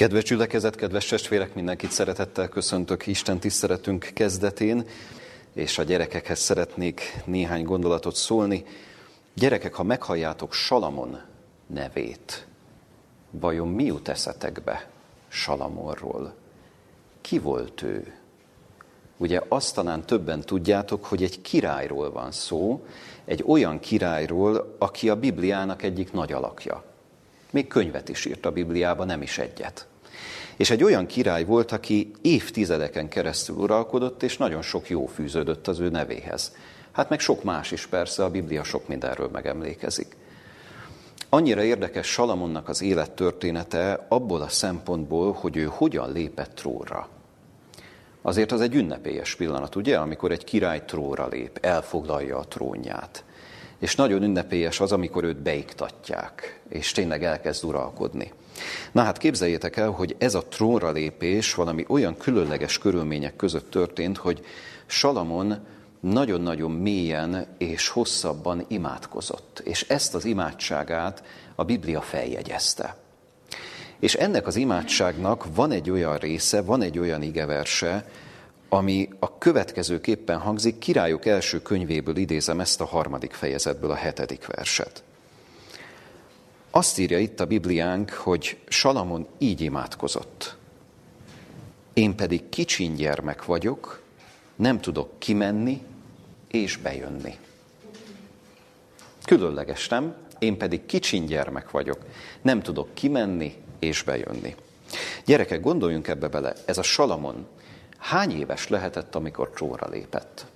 Kedves gyülekezet, kedves testvérek, mindenkit szeretettel köszöntök Isten tiszteletünk kezdetén, és a gyerekekhez szeretnék néhány gondolatot szólni. Gyerekek, ha meghalljátok Salamon nevét, vajon mi jut eszetekbe Salamonról? Ki volt ő? Ugye azt talán többen tudjátok, hogy egy királyról van szó, egy olyan királyról, aki a Bibliának egyik nagy alakja. Még könyvet is írt a Bibliában, nem is egyet. És egy olyan király volt, aki évtizedeken keresztül uralkodott, és nagyon sok jó fűződött az ő nevéhez. Hát meg sok más is persze, a Biblia sok mindenről megemlékezik. Annyira érdekes Salamonnak az élettörténete abból a szempontból, hogy ő hogyan lépett trónra. Azért az egy ünnepélyes pillanat, ugye, amikor egy király tróra lép, elfoglalja a trónját. És nagyon ünnepélyes az, amikor őt beiktatják, és tényleg elkezd uralkodni. Na hát képzeljétek el, hogy ez a trónra lépés valami olyan különleges körülmények között történt, hogy Salamon nagyon-nagyon mélyen és hosszabban imádkozott. És ezt az imádságát a Biblia feljegyezte. És ennek az imádságnak van egy olyan része, van egy olyan igeverse, ami a következőképpen hangzik, királyok első könyvéből idézem ezt a harmadik fejezetből a hetedik verset. Azt írja itt a Bibliánk, hogy Salamon így imádkozott. Én pedig kicsin gyermek vagyok, nem tudok kimenni és bejönni. Különleges, nem? Én pedig kicsin gyermek vagyok, nem tudok kimenni és bejönni. Gyerekek, gondoljunk ebbe bele, ez a Salamon hány éves lehetett, amikor tróra lépett?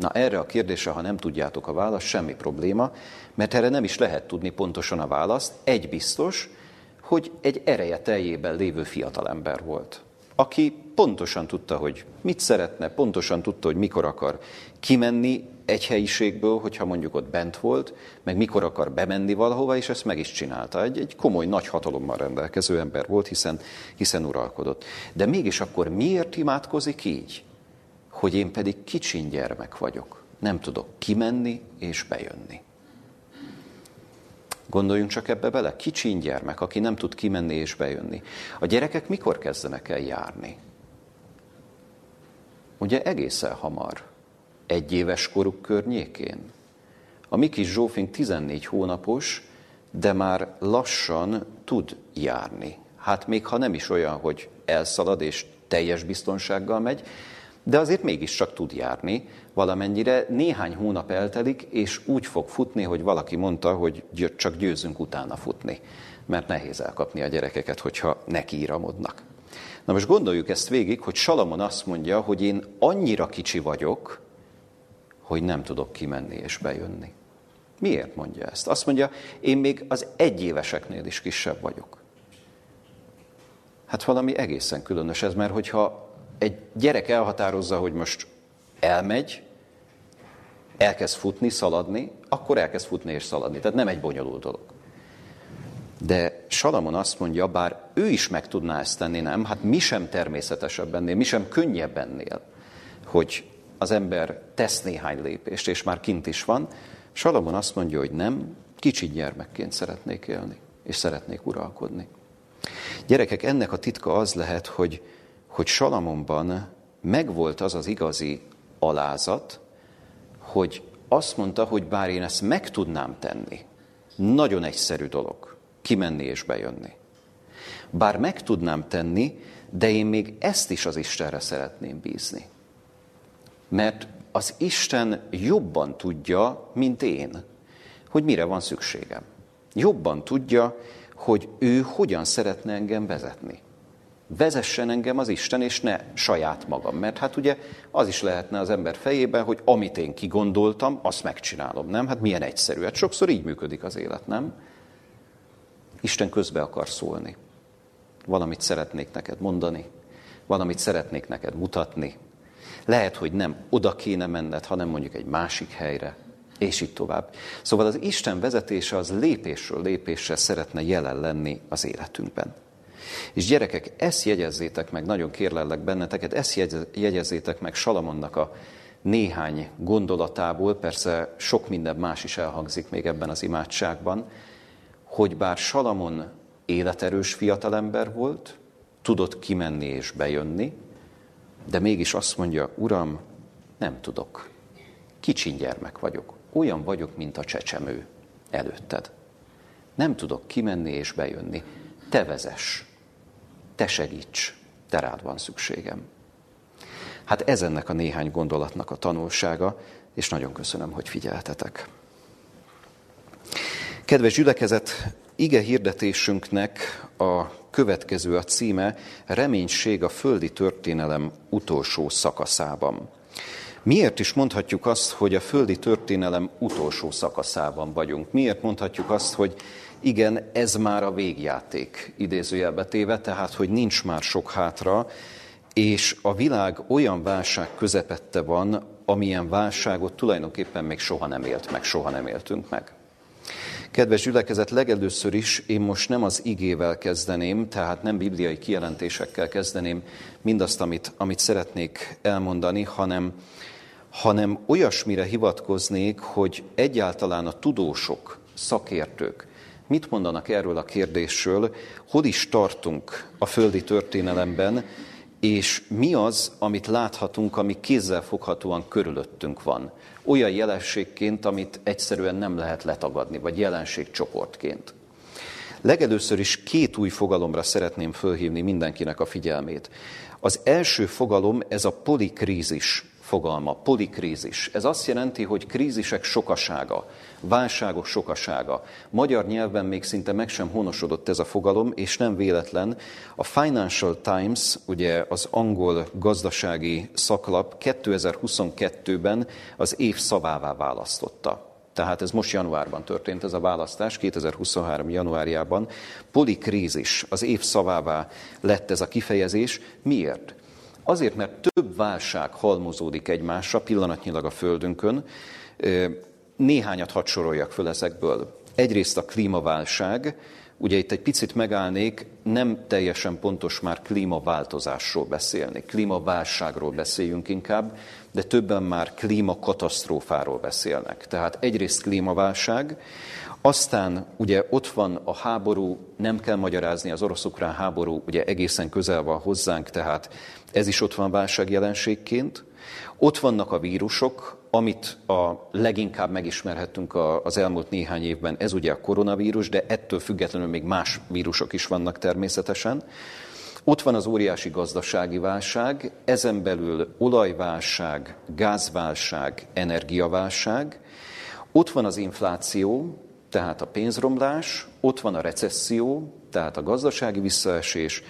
Na erre a kérdésre, ha nem tudjátok a választ, semmi probléma, mert erre nem is lehet tudni pontosan a választ. Egy biztos, hogy egy ereje teljében lévő fiatalember volt, aki pontosan tudta, hogy mit szeretne, pontosan tudta, hogy mikor akar kimenni egy helyiségből, hogyha mondjuk ott bent volt, meg mikor akar bemenni valahova, és ezt meg is csinálta. Egy, egy komoly, nagy hatalommal rendelkező ember volt, hiszen, hiszen uralkodott. De mégis akkor miért imádkozik így? Hogy én pedig kicsin gyermek vagyok. Nem tudok kimenni és bejönni. Gondoljunk csak ebbe bele. Kicsin gyermek, aki nem tud kimenni és bejönni. A gyerekek mikor kezdenek el járni? Ugye egészen hamar. Egy éves koruk környékén. A mi kis Zsófink 14 hónapos, de már lassan tud járni. Hát még ha nem is olyan, hogy elszalad és teljes biztonsággal megy, de azért mégiscsak tud járni valamennyire. Néhány hónap eltelik, és úgy fog futni, hogy valaki mondta, hogy csak győzünk utána futni, mert nehéz elkapni a gyerekeket, hogyha nekiíramodnak. Na most gondoljuk ezt végig, hogy Salamon azt mondja, hogy én annyira kicsi vagyok, hogy nem tudok kimenni és bejönni. Miért mondja ezt? Azt mondja, én még az egyéveseknél is kisebb vagyok. Hát valami egészen különös ez, mert hogyha egy gyerek elhatározza, hogy most elmegy, elkezd futni, szaladni, akkor elkezd futni és szaladni. Tehát nem egy bonyolult dolog. De Salamon azt mondja, bár ő is meg tudná ezt tenni, nem? Hát mi sem természetesebb ennél, mi sem könnyebb ennél, hogy az ember tesz néhány lépést, és már kint is van. Salamon azt mondja, hogy nem, kicsi gyermekként szeretnék élni, és szeretnék uralkodni. Gyerekek, ennek a titka az lehet, hogy hogy Salamonban megvolt az az igazi alázat, hogy azt mondta, hogy bár én ezt meg tudnám tenni, nagyon egyszerű dolog, kimenni és bejönni. Bár meg tudnám tenni, de én még ezt is az Istenre szeretném bízni. Mert az Isten jobban tudja, mint én, hogy mire van szükségem. Jobban tudja, hogy ő hogyan szeretne engem vezetni vezessen engem az Isten, és ne saját magam. Mert hát ugye az is lehetne az ember fejében, hogy amit én kigondoltam, azt megcsinálom, nem? Hát milyen egyszerű. Hát sokszor így működik az élet, nem? Isten közbe akar szólni. Valamit szeretnék neked mondani, valamit szeretnék neked mutatni. Lehet, hogy nem oda kéne menned, hanem mondjuk egy másik helyre, és így tovább. Szóval az Isten vezetése az lépésről lépésre szeretne jelen lenni az életünkben. És gyerekek, ezt jegyezzétek meg, nagyon kérlellek benneteket, ezt jegyezzétek meg Salamonnak a néhány gondolatából, persze sok minden más is elhangzik még ebben az imádságban, hogy bár Salamon életerős fiatalember volt, tudott kimenni és bejönni, de mégis azt mondja, Uram, nem tudok. Kicsin gyermek vagyok. Olyan vagyok, mint a csecsemő előtted. Nem tudok kimenni és bejönni. Te vezess, te segíts, te rád van szükségem. Hát ez ennek a néhány gondolatnak a tanulsága, és nagyon köszönöm, hogy figyeltetek. Kedves gyülekezet, ige hirdetésünknek a következő a címe Reménység a földi történelem utolsó szakaszában. Miért is mondhatjuk azt, hogy a földi történelem utolsó szakaszában vagyunk? Miért mondhatjuk azt, hogy igen, ez már a végjáték, idézőjelbe téve, tehát, hogy nincs már sok hátra, és a világ olyan válság közepette van, amilyen válságot tulajdonképpen még soha nem élt meg, soha nem éltünk meg. Kedves gyülekezet, legelőször is én most nem az igével kezdeném, tehát nem bibliai kijelentésekkel kezdeném mindazt, amit, amit szeretnék elmondani, hanem, hanem olyasmire hivatkoznék, hogy egyáltalán a tudósok, szakértők mit mondanak erről a kérdésről, hol is tartunk a földi történelemben, és mi az, amit láthatunk, ami kézzel foghatóan körülöttünk van. Olyan jelenségként, amit egyszerűen nem lehet letagadni, vagy jelenségcsoportként. Legelőször is két új fogalomra szeretném fölhívni mindenkinek a figyelmét. Az első fogalom ez a polikrízis fogalma, polikrízis. Ez azt jelenti, hogy krízisek sokasága, válságok sokasága. Magyar nyelven még szinte meg sem honosodott ez a fogalom, és nem véletlen. A Financial Times, ugye az angol gazdasági szaklap 2022-ben az év szavává választotta. Tehát ez most januárban történt ez a választás, 2023. januárjában. Polikrízis, az év szavává lett ez a kifejezés. Miért? Azért, mert több válság halmozódik egymásra pillanatnyilag a Földünkön. Néhányat hadd soroljak föl ezekből. Egyrészt a klímaválság, ugye itt egy picit megállnék, nem teljesen pontos már klímaváltozásról beszélni. Klímaválságról beszéljünk inkább, de többen már klímakatasztrófáról beszélnek. Tehát egyrészt klímaválság, aztán ugye ott van a háború, nem kell magyarázni, az orosz-ukrán háború ugye egészen közel van hozzánk, tehát ez is ott van válságjelenségként. Ott vannak a vírusok, amit a leginkább megismerhettünk az elmúlt néhány évben, ez ugye a koronavírus, de ettől függetlenül még más vírusok is vannak természetesen. Ott van az óriási gazdasági válság, ezen belül olajválság, gázválság, energiaválság. Ott van az infláció, tehát a pénzromlás, ott van a recesszió, tehát a gazdasági visszaesés,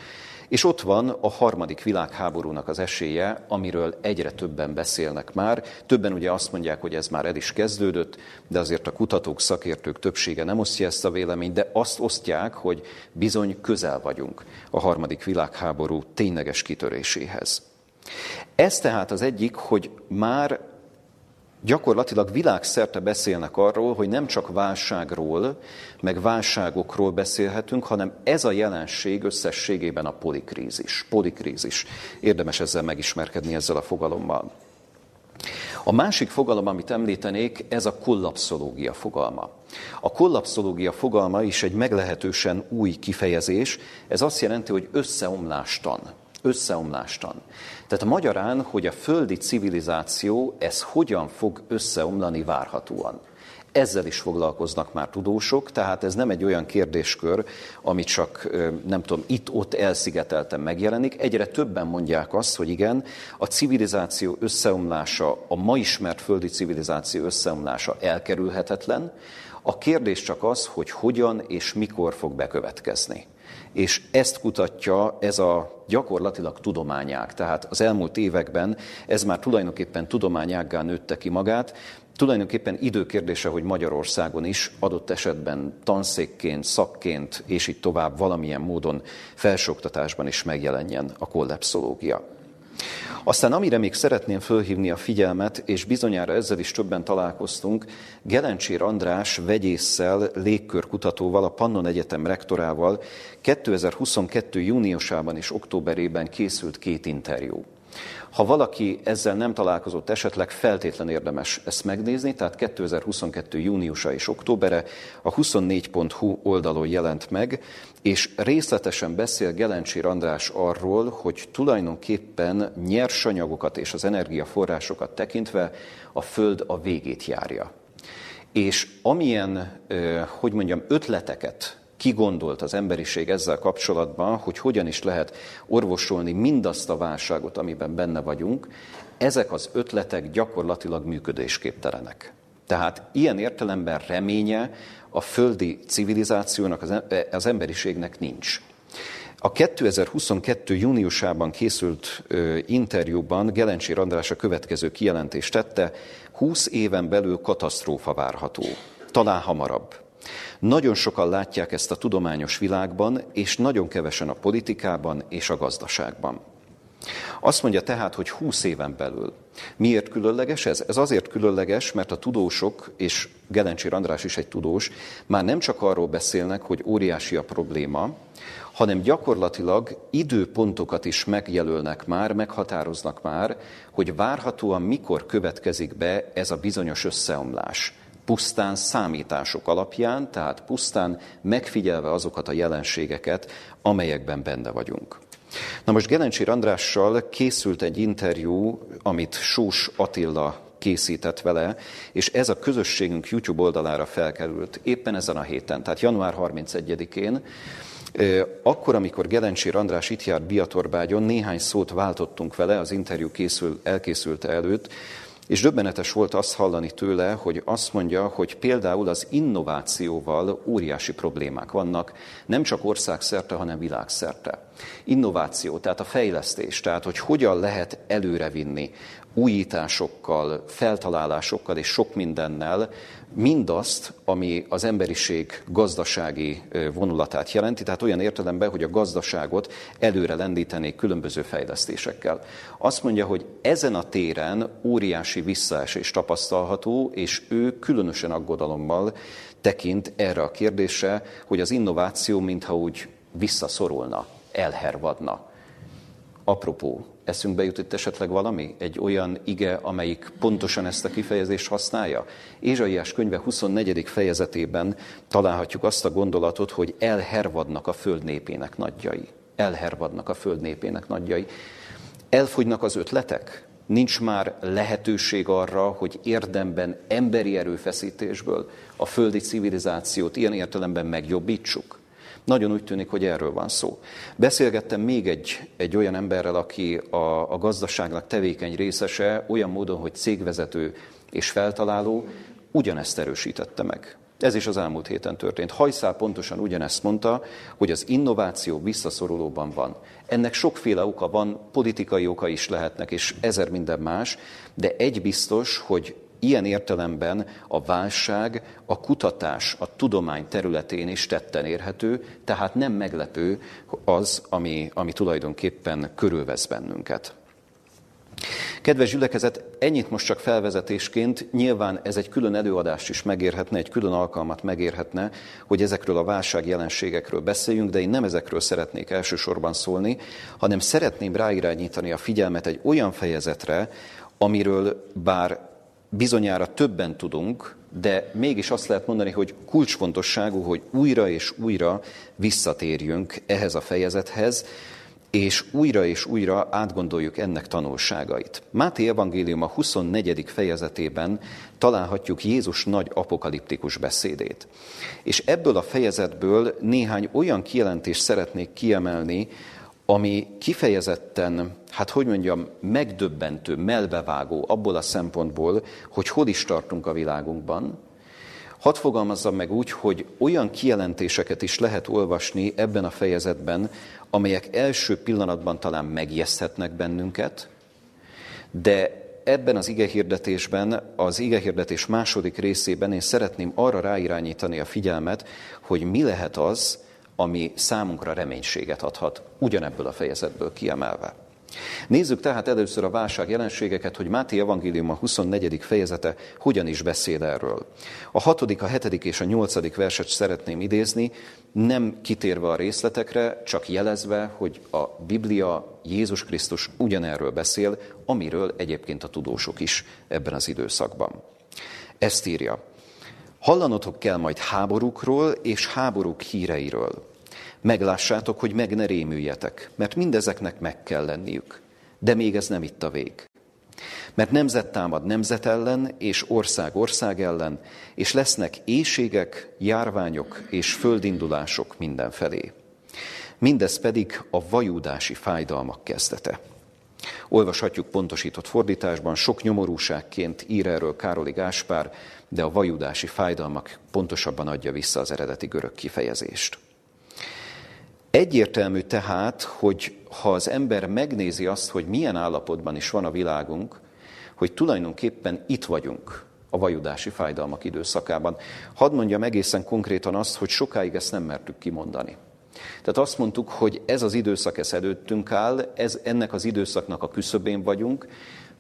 és ott van a harmadik világháborúnak az esélye, amiről egyre többen beszélnek már. Többen ugye azt mondják, hogy ez már el is kezdődött, de azért a kutatók, szakértők többsége nem osztja ezt a véleményt, de azt osztják, hogy bizony közel vagyunk a harmadik világháború tényleges kitöréséhez. Ez tehát az egyik, hogy már gyakorlatilag világszerte beszélnek arról, hogy nem csak válságról, meg válságokról beszélhetünk, hanem ez a jelenség összességében a polikrízis. Polikrízis. Érdemes ezzel megismerkedni ezzel a fogalommal. A másik fogalom, amit említenék, ez a kollapszológia fogalma. A kollapszológia fogalma is egy meglehetősen új kifejezés. Ez azt jelenti, hogy összeomlástan. Összeomlástan. Tehát magyarán, hogy a földi civilizáció, ez hogyan fog összeomlani várhatóan. Ezzel is foglalkoznak már tudósok, tehát ez nem egy olyan kérdéskör, ami csak, nem tudom, itt-ott elszigetelten megjelenik. Egyre többen mondják azt, hogy igen, a civilizáció összeomlása, a ma ismert földi civilizáció összeomlása elkerülhetetlen. A kérdés csak az, hogy hogyan és mikor fog bekövetkezni és ezt kutatja ez a gyakorlatilag tudományág. Tehát az elmúlt években ez már tulajdonképpen tudományággá nőtte ki magát, tulajdonképpen időkérdése, hogy Magyarországon is adott esetben tanszékként, szakként, és így tovább valamilyen módon felsőoktatásban is megjelenjen a kollepszológia. Aztán amire még szeretném fölhívni a figyelmet, és bizonyára ezzel is többen találkoztunk, Gelencsér András vegyésszel, légkörkutatóval, a Pannon Egyetem rektorával 2022. júniusában és októberében készült két interjú. Ha valaki ezzel nem találkozott, esetleg feltétlen érdemes ezt megnézni, tehát 2022. júniusa és októbere a 24.hu oldalon jelent meg, és részletesen beszél Gelencsér András arról, hogy tulajdonképpen nyersanyagokat és az energiaforrásokat tekintve a Föld a végét járja. És amilyen, hogy mondjam, ötleteket kigondolt az emberiség ezzel kapcsolatban, hogy hogyan is lehet orvosolni mindazt a válságot, amiben benne vagyunk, ezek az ötletek gyakorlatilag működésképtelenek. Tehát ilyen értelemben reménye a földi civilizációnak, az emberiségnek nincs. A 2022. júniusában készült interjúban Gelencsér András a következő kijelentést tette, 20 éven belül katasztrófa várható, talán hamarabb. Nagyon sokan látják ezt a tudományos világban, és nagyon kevesen a politikában és a gazdaságban. Azt mondja tehát, hogy 20 éven belül. Miért különleges ez? Ez azért különleges, mert a tudósok, és Gelencsér András is egy tudós, már nem csak arról beszélnek, hogy óriási a probléma, hanem gyakorlatilag időpontokat is megjelölnek már, meghatároznak már, hogy várhatóan mikor következik be ez a bizonyos összeomlás pusztán számítások alapján, tehát pusztán megfigyelve azokat a jelenségeket, amelyekben benne vagyunk. Na most Gelencsér Andrással készült egy interjú, amit Sós Attila készített vele, és ez a közösségünk YouTube oldalára felkerült éppen ezen a héten, tehát január 31-én, akkor, amikor Gelencsér András itt járt Biatorbágyon, néhány szót váltottunk vele az interjú készül, elkészülte előtt, és döbbenetes volt azt hallani tőle, hogy azt mondja, hogy például az innovációval óriási problémák vannak, nem csak országszerte, hanem világszerte. Innováció, tehát a fejlesztés, tehát hogy hogyan lehet előrevinni újításokkal, feltalálásokkal és sok mindennel mindazt, ami az emberiség gazdasági vonulatát jelenti, tehát olyan értelemben, hogy a gazdaságot előre lendítenék különböző fejlesztésekkel. Azt mondja, hogy ezen a téren óriási visszaesés tapasztalható, és ő különösen aggodalommal tekint erre a kérdésre, hogy az innováció mintha úgy visszaszorulna, elhervadna. Apropó, eszünkbe jut itt esetleg valami? Egy olyan ige, amelyik pontosan ezt a kifejezést használja? Ézsaiás könyve 24. fejezetében találhatjuk azt a gondolatot, hogy elhervadnak a föld népének nagyjai. Elhervadnak a föld népének nagyjai. Elfogynak az ötletek? Nincs már lehetőség arra, hogy érdemben emberi erőfeszítésből a földi civilizációt ilyen értelemben megjobbítsuk? Nagyon úgy tűnik, hogy erről van szó. Beszélgettem még egy, egy olyan emberrel, aki a, a gazdaságnak tevékeny részese, olyan módon, hogy cégvezető és feltaláló, ugyanezt erősítette meg. Ez is az elmúlt héten történt. Hajszál pontosan ugyanezt mondta, hogy az innováció visszaszorulóban van. Ennek sokféle oka van, politikai oka is lehetnek, és ezer minden más, de egy biztos, hogy Ilyen értelemben a válság a kutatás, a tudomány területén is tetten érhető, tehát nem meglepő az, ami, ami tulajdonképpen körülvesz bennünket. Kedves gyülekezet, ennyit most csak felvezetésként, nyilván ez egy külön előadást is megérhetne, egy külön alkalmat megérhetne, hogy ezekről a válság jelenségekről beszéljünk, de én nem ezekről szeretnék elsősorban szólni, hanem szeretném ráirányítani a figyelmet egy olyan fejezetre, amiről bár bizonyára többen tudunk, de mégis azt lehet mondani, hogy kulcsfontosságú, hogy újra és újra visszatérjünk ehhez a fejezethez, és újra és újra átgondoljuk ennek tanulságait. Máté Evangélium a 24. fejezetében találhatjuk Jézus nagy apokaliptikus beszédét. És ebből a fejezetből néhány olyan kijelentést szeretnék kiemelni, ami kifejezetten, hát hogy mondjam, megdöbbentő, melbevágó abból a szempontból, hogy hol is tartunk a világunkban. Hadd fogalmazzam meg úgy, hogy olyan kijelentéseket is lehet olvasni ebben a fejezetben, amelyek első pillanatban talán megijeszthetnek bennünket, de ebben az igehirdetésben, az igehirdetés második részében én szeretném arra ráirányítani a figyelmet, hogy mi lehet az, ami számunkra reménységet adhat, ugyanebből a fejezetből kiemelve. Nézzük tehát először a válság jelenségeket, hogy Máté evangélium a 24. fejezete hogyan is beszél erről. A 6., a 7. és a 8. verset szeretném idézni, nem kitérve a részletekre, csak jelezve, hogy a Biblia, Jézus Krisztus ugyanerről beszél, amiről egyébként a tudósok is ebben az időszakban. Ezt írja. Hallanotok kell majd háborúkról és háborúk híreiről. Meglássátok, hogy meg ne rémüljetek, mert mindezeknek meg kell lenniük. De még ez nem itt a vég. Mert nemzet támad nemzet ellen, és ország ország ellen, és lesznek éjségek, járványok és földindulások mindenfelé. Mindez pedig a vajúdási fájdalmak kezdete. Olvashatjuk pontosított fordításban, sok nyomorúságként ír erről Károli Gáspár, de a vajudási fájdalmak pontosabban adja vissza az eredeti görög kifejezést. Egyértelmű tehát, hogy ha az ember megnézi azt, hogy milyen állapotban is van a világunk, hogy tulajdonképpen itt vagyunk a vajudási fájdalmak időszakában. Hadd mondjam egészen konkrétan azt, hogy sokáig ezt nem mertük kimondani. Tehát azt mondtuk, hogy ez az időszak ez előttünk áll, ez, ennek az időszaknak a küszöbén vagyunk.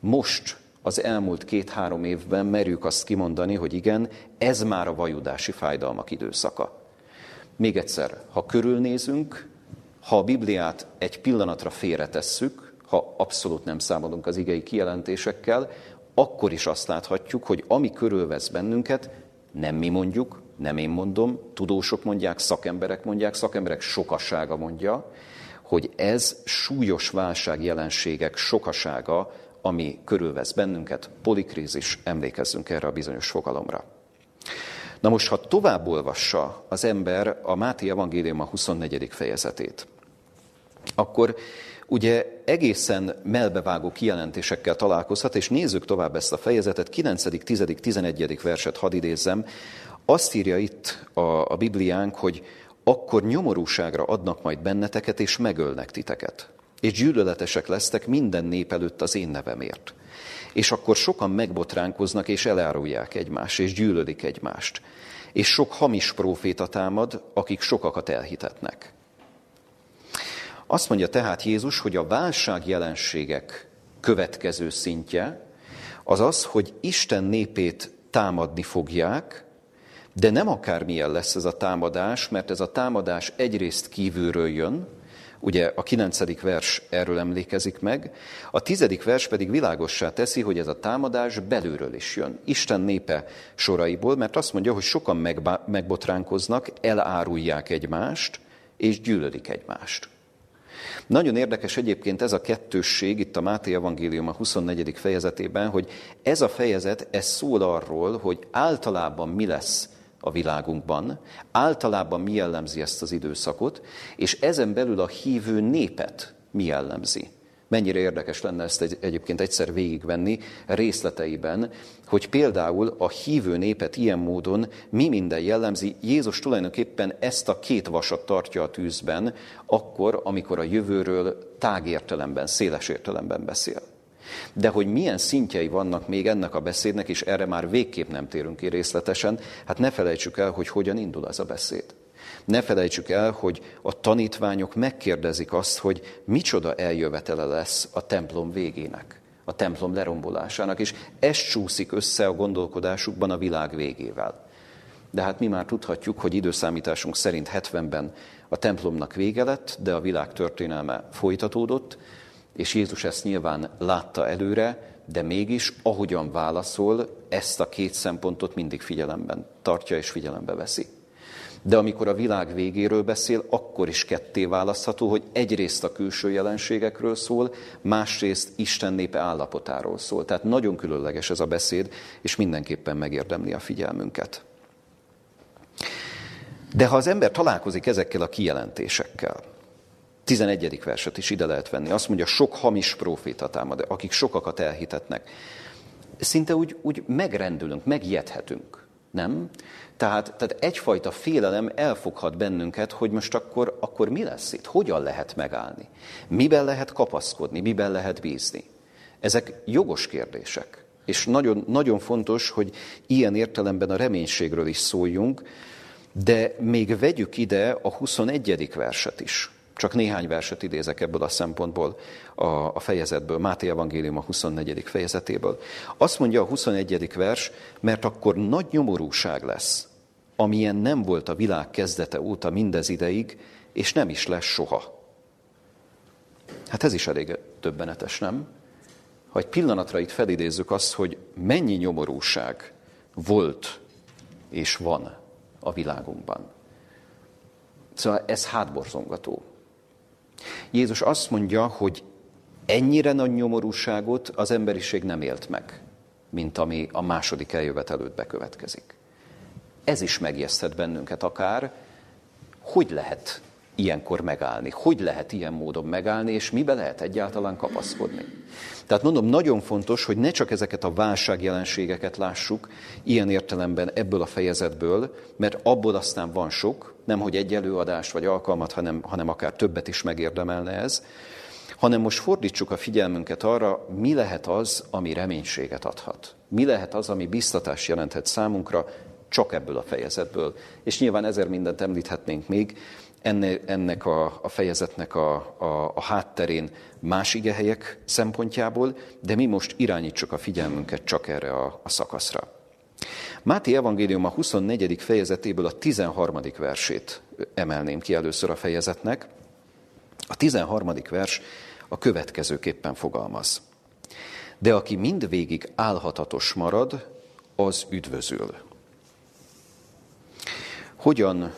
Most az elmúlt két-három évben merjük azt kimondani, hogy igen, ez már a vajudási fájdalmak időszaka. Még egyszer, ha körülnézünk, ha a Bibliát egy pillanatra félretesszük, ha abszolút nem számolunk az igei kijelentésekkel, akkor is azt láthatjuk, hogy ami körülvesz bennünket, nem mi mondjuk, nem én mondom, tudósok mondják, szakemberek mondják, szakemberek sokassága mondja, hogy ez súlyos válság jelenségek sokasága, ami körülvesz bennünket, polikrízis, emlékezzünk erre a bizonyos fogalomra. Na most, ha tovább olvassa az ember a Máté Evangélium a 24. fejezetét, akkor ugye egészen melbevágó kijelentésekkel találkozhat, és nézzük tovább ezt a fejezetet, 9., 10., 11. verset hadd idézzem. Azt írja itt a, a Bibliánk, hogy akkor nyomorúságra adnak majd benneteket, és megölnek titeket. És gyűlöletesek lesztek minden nép előtt az én nevemért. És akkor sokan megbotránkoznak, és elárulják egymást, és gyűlölik egymást. És sok hamis próféta támad, akik sokakat elhitetnek. Azt mondja tehát Jézus, hogy a válság jelenségek következő szintje az az, hogy Isten népét támadni fogják, de nem akármilyen lesz ez a támadás, mert ez a támadás egyrészt kívülről jön, ugye a kilencedik vers erről emlékezik meg, a tizedik vers pedig világossá teszi, hogy ez a támadás belülről is jön, Isten népe soraiból, mert azt mondja, hogy sokan megbotránkoznak, elárulják egymást, és gyűlölik egymást. Nagyon érdekes egyébként ez a kettősség itt a Máté Evangélium a 24. fejezetében, hogy ez a fejezet, ez szól arról, hogy általában mi lesz a világunkban, általában mi jellemzi ezt az időszakot, és ezen belül a hívő népet mi jellemzi. Mennyire érdekes lenne ezt egy, egyébként egyszer végigvenni részleteiben, hogy például a hívő népet ilyen módon mi minden jellemzi. Jézus tulajdonképpen ezt a két vasat tartja a tűzben, akkor, amikor a jövőről tágértelemben, széles értelemben beszél. De hogy milyen szintjei vannak még ennek a beszédnek, és erre már végképp nem térünk ki részletesen, hát ne felejtsük el, hogy hogyan indul ez a beszéd. Ne felejtsük el, hogy a tanítványok megkérdezik azt, hogy micsoda eljövetele lesz a templom végének, a templom lerombolásának, és ez csúszik össze a gondolkodásukban a világ végével. De hát mi már tudhatjuk, hogy időszámításunk szerint 70-ben a templomnak vége lett, de a világ történelme folytatódott, és Jézus ezt nyilván látta előre, de mégis, ahogyan válaszol, ezt a két szempontot mindig figyelemben tartja és figyelembe veszi. De amikor a világ végéről beszél, akkor is ketté választható, hogy egyrészt a külső jelenségekről szól, másrészt Isten népe állapotáról szól. Tehát nagyon különleges ez a beszéd, és mindenképpen megérdemli a figyelmünket. De ha az ember találkozik ezekkel a kijelentésekkel, 11. verset is ide lehet venni. Azt mondja, sok hamis proféta támad, akik sokakat elhitetnek. Szinte úgy, úgy megrendülünk, megijedhetünk, nem? Tehát, tehát egyfajta félelem elfoghat bennünket, hogy most akkor, akkor mi lesz itt? Hogyan lehet megállni? Miben lehet kapaszkodni? Miben lehet bízni? Ezek jogos kérdések. És nagyon, nagyon fontos, hogy ilyen értelemben a reménységről is szóljunk, de még vegyük ide a 21. verset is. Csak néhány verset idézek ebből a szempontból a, a fejezetből, Máté Evangélium a 24. fejezetéből. Azt mondja a 21. vers, mert akkor nagy nyomorúság lesz, amilyen nem volt a világ kezdete óta mindez ideig, és nem is lesz soha. Hát ez is elég többenetes, nem? Ha egy pillanatra itt felidézzük azt, hogy mennyi nyomorúság volt és van a világunkban. Szóval ez hátborzongató. Jézus azt mondja, hogy ennyire nagy nyomorúságot az emberiség nem élt meg, mint ami a második eljövet bekövetkezik. Ez is megjeszthet bennünket akár, hogy lehet ilyenkor megállni, hogy lehet ilyen módon megállni, és mibe lehet egyáltalán kapaszkodni. Tehát mondom, nagyon fontos, hogy ne csak ezeket a válságjelenségeket lássuk ilyen értelemben ebből a fejezetből, mert abból aztán van sok, nem hogy egy előadást vagy alkalmat, hanem, hanem akár többet is megérdemelne ez, hanem most fordítsuk a figyelmünket arra, mi lehet az, ami reménységet adhat. Mi lehet az, ami biztatás jelenthet számunkra, csak ebből a fejezetből. És nyilván ezer mindent említhetnénk még, ennek a, a fejezetnek a, a, a hátterén más igehelyek szempontjából, de mi most irányítsuk a figyelmünket csak erre a, a szakaszra. Máté evangélium a 24. fejezetéből a 13. versét emelném ki először a fejezetnek. A 13. vers a következőképpen fogalmaz. De aki mindvégig álhatatos marad, az üdvözül. Hogyan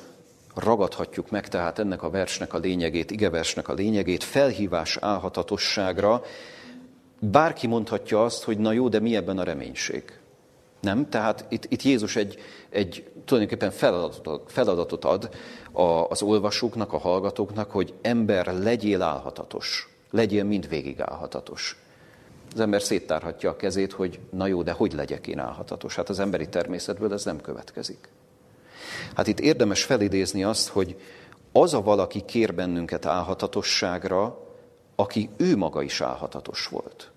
ragadhatjuk meg tehát ennek a versnek a lényegét, igeversnek a lényegét, felhívás álhatatosságra, bárki mondhatja azt, hogy na jó, de mi ebben a reménység? Nem? Tehát itt, itt Jézus egy, egy tulajdonképpen feladatot, feladatot ad az olvasóknak, a hallgatóknak, hogy ember legyél álhatatos, legyél mindvégig álhatatos. Az ember széttárhatja a kezét, hogy na jó, de hogy legyek én álhatatos? Hát az emberi természetből ez nem következik. Hát itt érdemes felidézni azt, hogy az a valaki kér bennünket álhatatosságra, aki ő maga is álhatatos volt.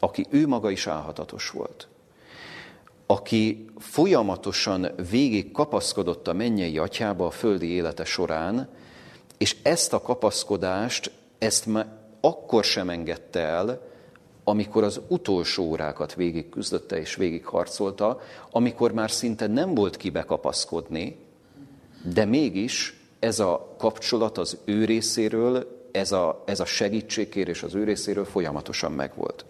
Aki ő maga is álhatatos volt. Aki folyamatosan végig kapaszkodott a mennyei atyába a földi élete során, és ezt a kapaszkodást, ezt már akkor sem engedte el, amikor az utolsó órákat végig küzdötte és végig harcolta, amikor már szinte nem volt kibe kapaszkodni, de mégis ez a kapcsolat az ő részéről, ez a, ez a segítségkérés az ő részéről folyamatosan megvolt.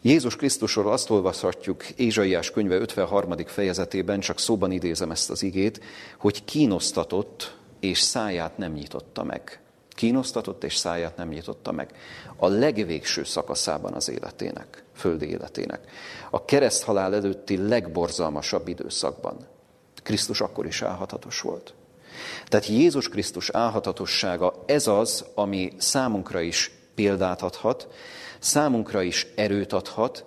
Jézus Krisztusról azt olvashatjuk Ézsaiás könyve 53. fejezetében, csak szóban idézem ezt az igét, hogy kínosztatott és száját nem nyitotta meg. Kínosztatott és száját nem nyitotta meg. A legvégső szakaszában az életének, földi életének. A kereszthalál előtti legborzalmasabb időszakban. Krisztus akkor is álhatatos volt. Tehát Jézus Krisztus álhatatossága ez az, ami számunkra is példát adhat, számunkra is erőt adhat,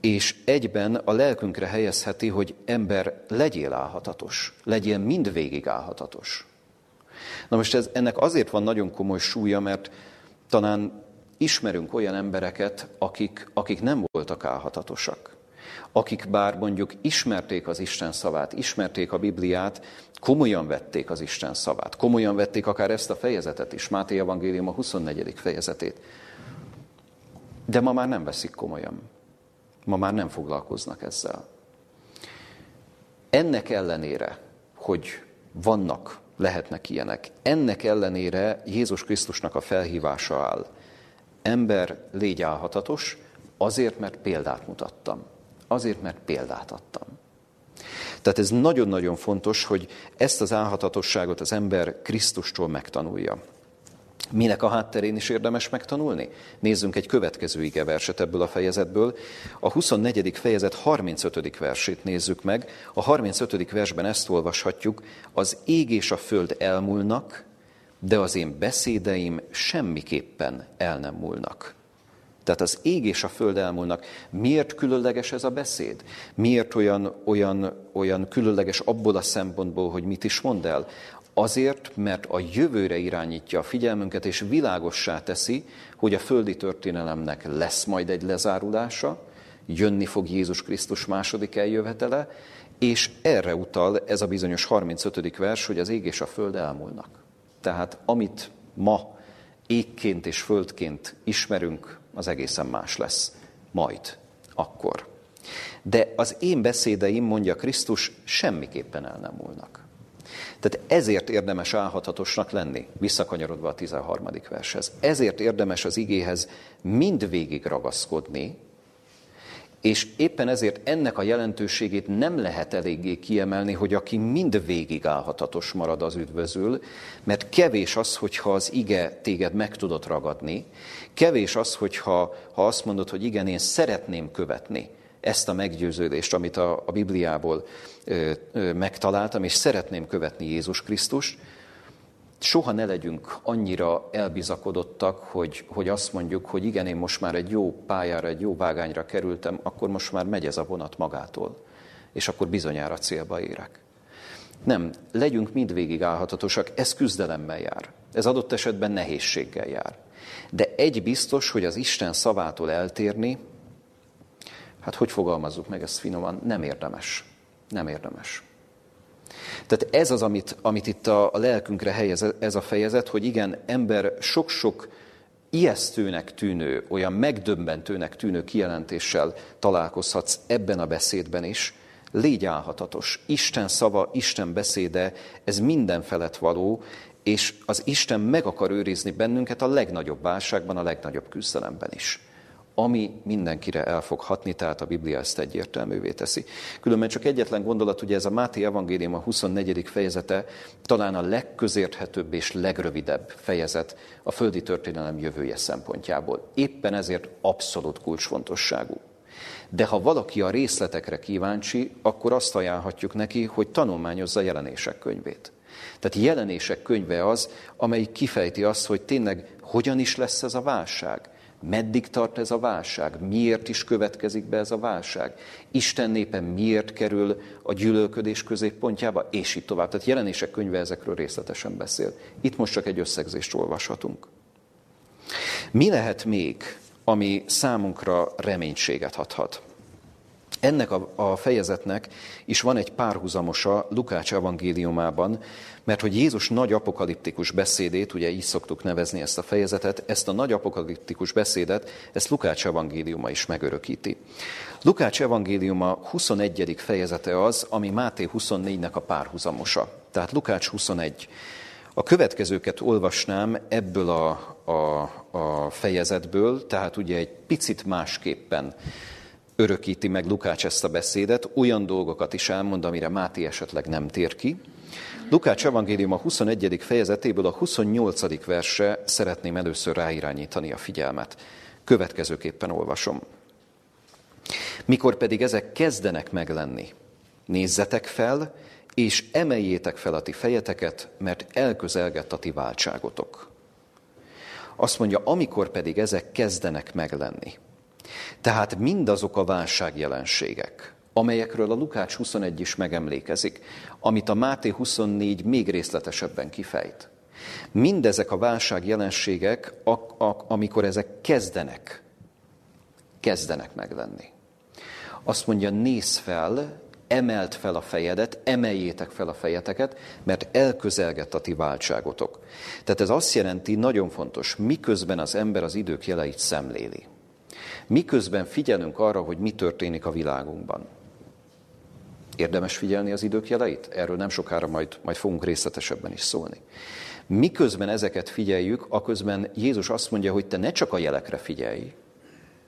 és egyben a lelkünkre helyezheti, hogy ember legyél álhatatos, legyél mindvégig álhatatos. Na most ez, ennek azért van nagyon komoly súlya, mert talán ismerünk olyan embereket, akik, akik nem voltak álhatatosak. Akik bár mondjuk ismerték az Isten szavát, ismerték a Bibliát, komolyan vették az Isten szavát. Komolyan vették akár ezt a fejezetet is, Máté Evangélium a 24. fejezetét. De ma már nem veszik komolyan. Ma már nem foglalkoznak ezzel. Ennek ellenére, hogy vannak lehetnek ilyenek. Ennek ellenére Jézus Krisztusnak a felhívása áll. Ember, légy álhatatos, azért, mert példát mutattam. Azért, mert példát adtam. Tehát ez nagyon-nagyon fontos, hogy ezt az álhatatosságot az ember Krisztustól megtanulja. Minek a hátterén is érdemes megtanulni? Nézzünk egy következő verset ebből a fejezetből. A 24. fejezet 35. versét nézzük meg. A 35. versben ezt olvashatjuk, az ég és a föld elmúlnak, de az én beszédeim semmiképpen el nem múlnak. Tehát az ég és a föld elmúlnak. Miért különleges ez a beszéd? Miért olyan, olyan, olyan különleges abból a szempontból, hogy mit is mond el? Azért, mert a jövőre irányítja a figyelmünket, és világossá teszi, hogy a földi történelemnek lesz majd egy lezárulása, jönni fog Jézus Krisztus második eljövetele, és erre utal ez a bizonyos 35. vers, hogy az ég és a föld elmúlnak. Tehát amit ma égként és földként ismerünk, az egészen más lesz. Majd, akkor. De az én beszédeim, mondja Krisztus, semmiképpen el nem múlnak. Tehát ezért érdemes álhatatosnak lenni, visszakanyarodva a 13. vershez. Ezért érdemes az igéhez mindvégig ragaszkodni, és éppen ezért ennek a jelentőségét nem lehet eléggé kiemelni, hogy aki mind végig állhatatos marad az üdvözül, mert kevés az, hogyha az ige téged meg tudod ragadni, kevés az, hogyha ha azt mondod, hogy igen, én szeretném követni ezt a meggyőződést, amit a, a Bibliából ö, ö, megtaláltam, és szeretném követni Jézus Krisztust, soha ne legyünk annyira elbizakodottak, hogy, hogy azt mondjuk, hogy igen, én most már egy jó pályára, egy jó vágányra kerültem, akkor most már megy ez a vonat magától, és akkor bizonyára célba érek. Nem, legyünk mindvégig állhatatosak, ez küzdelemmel jár. Ez adott esetben nehézséggel jár. De egy biztos, hogy az Isten szavától eltérni, hát hogy fogalmazzuk meg ezt finoman, nem érdemes. Nem érdemes. Tehát ez az, amit, amit itt a, a lelkünkre helyez ez a fejezet, hogy igen, ember sok-sok ijesztőnek tűnő, olyan megdöbbentőnek tűnő kijelentéssel találkozhatsz ebben a beszédben is. Légy álhatatos. Isten szava, Isten beszéde, ez minden felett való, és az Isten meg akar őrizni bennünket a legnagyobb válságban, a legnagyobb küzdelemben is ami mindenkire el fog hatni, tehát a Biblia ezt egyértelművé teszi. Különben csak egyetlen gondolat, ugye ez a Máté Evangélium a 24. fejezete talán a legközérthetőbb és legrövidebb fejezet a földi történelem jövője szempontjából. Éppen ezért abszolút kulcsfontosságú. De ha valaki a részletekre kíváncsi, akkor azt ajánlhatjuk neki, hogy tanulmányozza jelenések könyvét. Tehát jelenések könyve az, amelyik kifejti azt, hogy tényleg hogyan is lesz ez a válság, Meddig tart ez a válság? Miért is következik be ez a válság? Isten népe miért kerül a gyűlölködés középpontjába? És így tovább. Tehát jelenések könyve ezekről részletesen beszél. Itt most csak egy összegzést olvashatunk. Mi lehet még, ami számunkra reménységet adhat? Ennek a, a fejezetnek is van egy párhuzamosa Lukács evangéliumában, mert hogy Jézus nagy apokaliptikus beszédét, ugye így szoktuk nevezni ezt a fejezetet, ezt a nagy apokaliptikus beszédet, ezt Lukács evangéliuma is megörökíti. Lukács evangéliuma 21. fejezete az, ami Máté 24-nek a párhuzamosa. Tehát Lukács 21. A következőket olvasnám ebből a, a, a fejezetből, tehát ugye egy picit másképpen örökíti meg Lukács ezt a beszédet, olyan dolgokat is elmond, amire Máté esetleg nem tér ki. Lukács evangélium a 21. fejezetéből a 28. verse szeretném először ráirányítani a figyelmet. Következőképpen olvasom. Mikor pedig ezek kezdenek meglenni, nézzetek fel, és emeljétek fel a ti fejeteket, mert elközelgett a ti váltságotok. Azt mondja, amikor pedig ezek kezdenek meglenni. Tehát mindazok a válságjelenségek, amelyekről a Lukács 21 is megemlékezik, amit a Máté 24 még részletesebben kifejt. Mindezek a válságjelenségek, amikor ezek kezdenek, kezdenek meglenni. Azt mondja, nézz fel, emelt fel a fejedet, emeljétek fel a fejeteket, mert elközelgett a ti váltságotok. Tehát ez azt jelenti, nagyon fontos, miközben az ember az idők jeleit szemléli. Miközben figyelünk arra, hogy mi történik a világunkban. Érdemes figyelni az idők jeleit? Erről nem sokára majd, majd fogunk részletesebben is szólni. Miközben ezeket figyeljük, aközben Jézus azt mondja, hogy te ne csak a jelekre figyelj,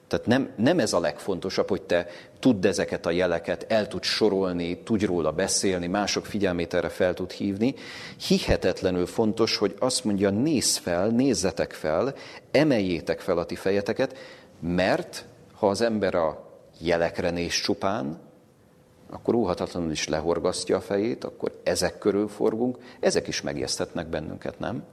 tehát nem, nem ez a legfontosabb, hogy te tudd ezeket a jeleket, el tud sorolni, tudj róla beszélni, mások figyelmét erre fel tud hívni. Hihetetlenül fontos, hogy azt mondja, nézz fel, nézzetek fel, emeljétek fel a ti fejeteket, mert ha az ember a jelekre néz csupán, akkor óhatatlanul is lehorgasztja a fejét, akkor ezek körül forgunk, ezek is megjeszthetnek bennünket, nem?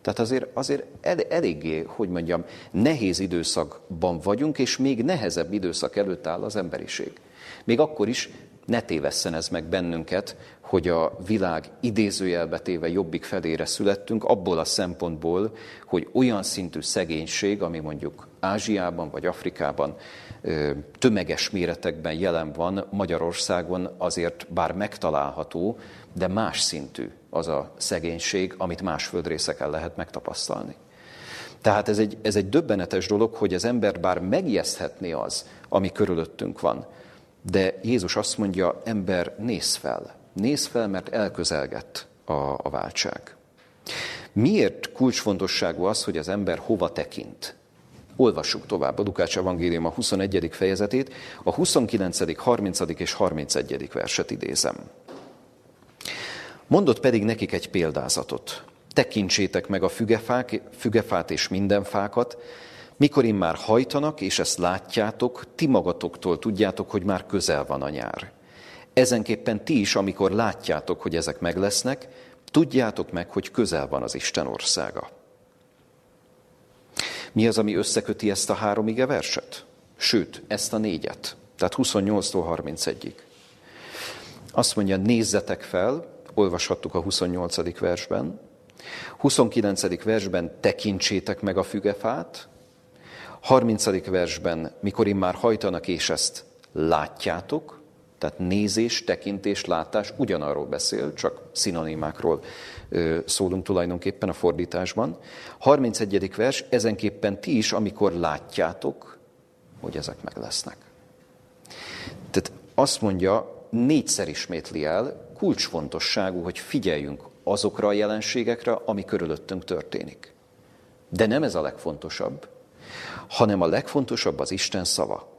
Tehát azért, azért el, eléggé, hogy mondjam, nehéz időszakban vagyunk, és még nehezebb időszak előtt áll az emberiség. Még akkor is ne tévesszen ez meg bennünket, hogy a világ idézőjelbe téve jobbik felére születtünk, abból a szempontból, hogy olyan szintű szegénység, ami mondjuk Ázsiában vagy Afrikában tömeges méretekben jelen van, Magyarországon azért bár megtalálható, de más szintű az a szegénység, amit más földrészeken lehet megtapasztalni. Tehát ez egy, ez egy döbbenetes dolog, hogy az ember bár megijeszthetné az, ami körülöttünk van, de Jézus azt mondja, ember, néz fel. Néz fel, mert elközelgett a, a váltság. Miért kulcsfontosságú az, hogy az ember hova tekint? Olvassuk tovább a Lukács Evangélium a 21. fejezetét, a 29., 30. és 31. verset idézem. Mondott pedig nekik egy példázatot. Tekintsétek meg a fügefák, fügefát és minden fákat, mikor már hajtanak, és ezt látjátok, ti magatoktól tudjátok, hogy már közel van a nyár. Ezenképpen ti is, amikor látjátok, hogy ezek meg lesznek, tudjátok meg, hogy közel van az Isten országa. Mi az, ami összeköti ezt a három ige verset? Sőt, ezt a négyet. Tehát 28-tól 31-ig. Azt mondja, nézzetek fel, olvashattuk a 28. versben, 29. versben tekintsétek meg a fügefát, 30. versben, mikor már hajtanak és ezt látjátok, tehát nézés, tekintés, látás ugyanarról beszél, csak szinonimákról szólunk tulajdonképpen a fordításban. 31. vers, ezenképpen ti is, amikor látjátok, hogy ezek meg lesznek. Tehát azt mondja, négyszer ismétli el, kulcsfontosságú, hogy figyeljünk azokra a jelenségekre, ami körülöttünk történik. De nem ez a legfontosabb, hanem a legfontosabb az Isten szava.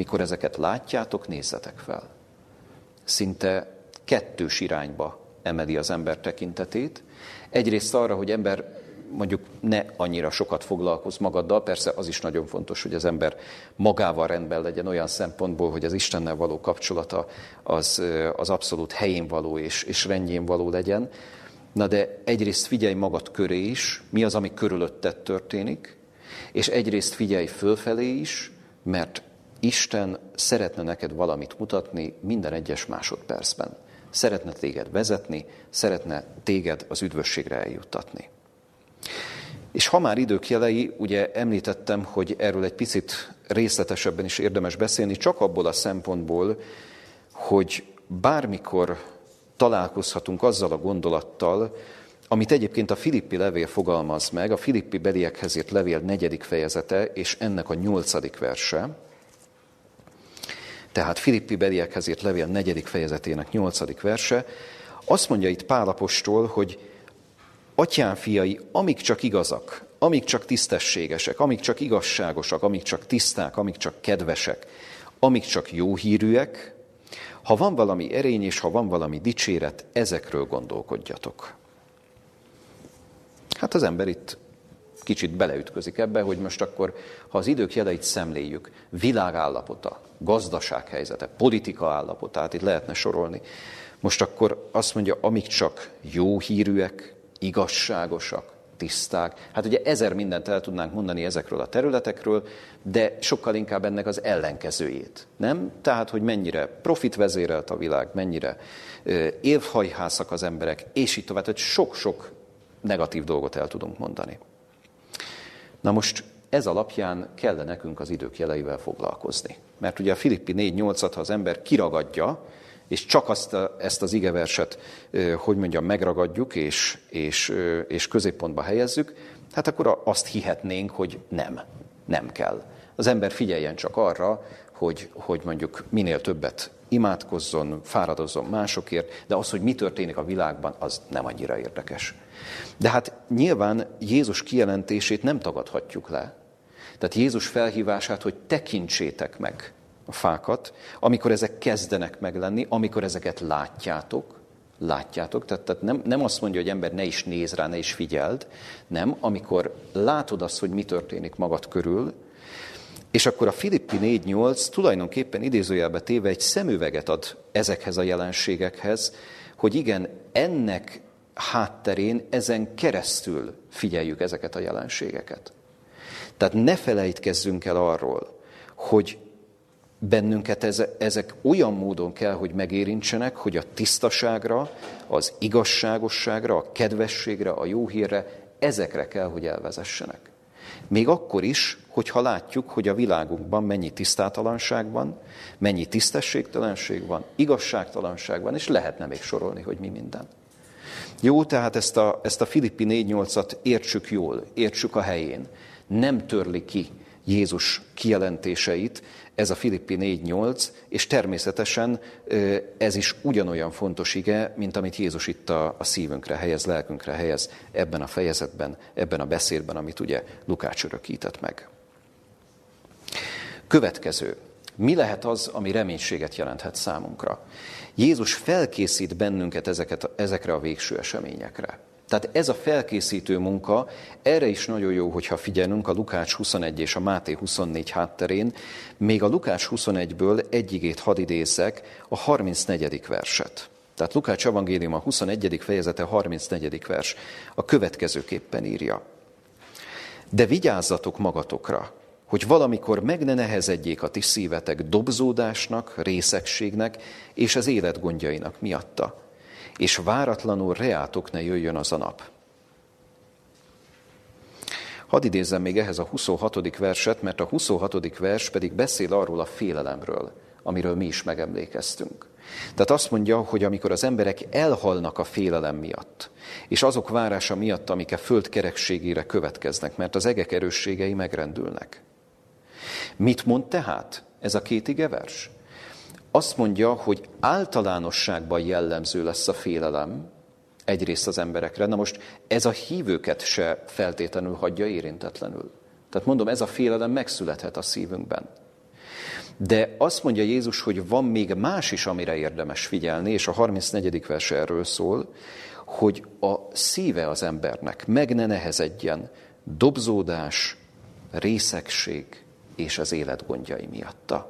Mikor ezeket látjátok, nézzetek fel. Szinte kettős irányba emeli az ember tekintetét. Egyrészt arra, hogy ember mondjuk ne annyira sokat foglalkoz magaddal, persze az is nagyon fontos, hogy az ember magával rendben legyen olyan szempontból, hogy az Istennel való kapcsolata az, az abszolút helyén való és, és rendjén való legyen. Na de egyrészt figyelj magad köré is, mi az, ami körülötted történik, és egyrészt figyelj fölfelé is, mert Isten szeretne neked valamit mutatni minden egyes másodpercben. Szeretne téged vezetni, szeretne téged az üdvösségre eljuttatni. És ha már idők jelei, ugye említettem, hogy erről egy picit részletesebben is érdemes beszélni, csak abból a szempontból, hogy bármikor találkozhatunk azzal a gondolattal, amit egyébként a Filippi levél fogalmaz meg, a Filippi beliekhez írt levél negyedik fejezete, és ennek a nyolcadik verse, tehát Filippi beliekhez írt levél negyedik fejezetének nyolcadik verse, azt mondja itt Pálapostól, hogy atyám fiai, amik csak igazak, amik csak tisztességesek, amik csak igazságosak, amik csak tiszták, amik csak kedvesek, amik csak jó hírűek, ha van valami erény és ha van valami dicséret, ezekről gondolkodjatok. Hát az ember itt kicsit beleütközik ebbe, hogy most akkor, ha az idők jeleit szemléljük, világállapota, gazdasághelyzete, politika állapotát, itt lehetne sorolni, most akkor azt mondja, amik csak jó hírűek, igazságosak, tiszták. Hát ugye ezer mindent el tudnánk mondani ezekről a területekről, de sokkal inkább ennek az ellenkezőjét. Nem? Tehát, hogy mennyire profitvezérelt a világ, mennyire évhajhászak az emberek, és így tovább. Tehát sok-sok negatív dolgot el tudunk mondani. Na most ez alapján kell nekünk az idők jeleivel foglalkozni. Mert ugye a Filippi 4.8-at, ha az ember kiragadja, és csak azt, ezt az igeverset, hogy mondjam, megragadjuk, és, és, és középpontba helyezzük, hát akkor azt hihetnénk, hogy nem, nem kell. Az ember figyeljen csak arra, hogy, hogy mondjuk minél többet imádkozzon, fáradozzon másokért, de az, hogy mi történik a világban, az nem annyira érdekes. De hát nyilván Jézus kijelentését nem tagadhatjuk le. Tehát Jézus felhívását, hogy tekintsétek meg a fákat, amikor ezek kezdenek meglenni, amikor ezeket látjátok, látjátok, tehát, tehát nem, nem azt mondja, hogy ember ne is néz rá, ne is figyeld, nem, amikor látod azt, hogy mi történik magad körül, és akkor a Filippi 4.8 tulajdonképpen idézőjelbe téve egy szemüveget ad ezekhez a jelenségekhez, hogy igen, ennek hátterén ezen keresztül figyeljük ezeket a jelenségeket. Tehát ne felejtkezzünk el arról, hogy bennünket ezek olyan módon kell, hogy megérintsenek, hogy a tisztaságra, az igazságosságra, a kedvességre, a jó hírre, ezekre kell, hogy elvezessenek. Még akkor is, hogyha látjuk, hogy a világunkban mennyi tisztátalanság van, mennyi tisztességtelenség van, igazságtalanság van, és lehetne még sorolni, hogy mi minden. Jó, tehát ezt a, ezt a Filippi 4.8-at értsük jól, értsük a helyén. Nem törli ki Jézus kijelentéseit, ez a Filippi 4.8, és természetesen ez is ugyanolyan fontos ige, mint amit Jézus itt a, a szívünkre helyez, lelkünkre helyez ebben a fejezetben, ebben a beszédben, amit ugye Lukács örökített meg. Következő. Mi lehet az, ami reménységet jelenthet számunkra? Jézus felkészít bennünket ezeket, ezekre a végső eseményekre. Tehát ez a felkészítő munka, erre is nagyon jó, hogyha figyelünk a Lukács 21 és a Máté 24 hátterén, még a Lukács 21-ből egyigét hadd idézzek, a 34. verset. Tehát Lukács evangélium a 21. fejezete, 34. vers. A következőképpen írja. De vigyázzatok magatokra, hogy valamikor meg ne nehezedjék a ti szívetek dobzódásnak, részegségnek és az élet gondjainak miatta, és váratlanul reátok ne jöjjön az a nap. Hadd idézzem még ehhez a 26. verset, mert a 26. vers pedig beszél arról a félelemről, amiről mi is megemlékeztünk. Tehát azt mondja, hogy amikor az emberek elhalnak a félelem miatt, és azok várása miatt, amik a föld kerekségére következnek, mert az egek erősségei megrendülnek. Mit mond tehát ez a két igevers? Azt mondja, hogy általánosságban jellemző lesz a félelem, egyrészt az emberekre. Na most ez a hívőket se feltétlenül hagyja érintetlenül. Tehát mondom, ez a félelem megszülethet a szívünkben. De azt mondja Jézus, hogy van még más is, amire érdemes figyelni, és a 34. vers erről szól, hogy a szíve az embernek meg ne nehezedjen dobzódás, részegség és az élet gondjai miatta.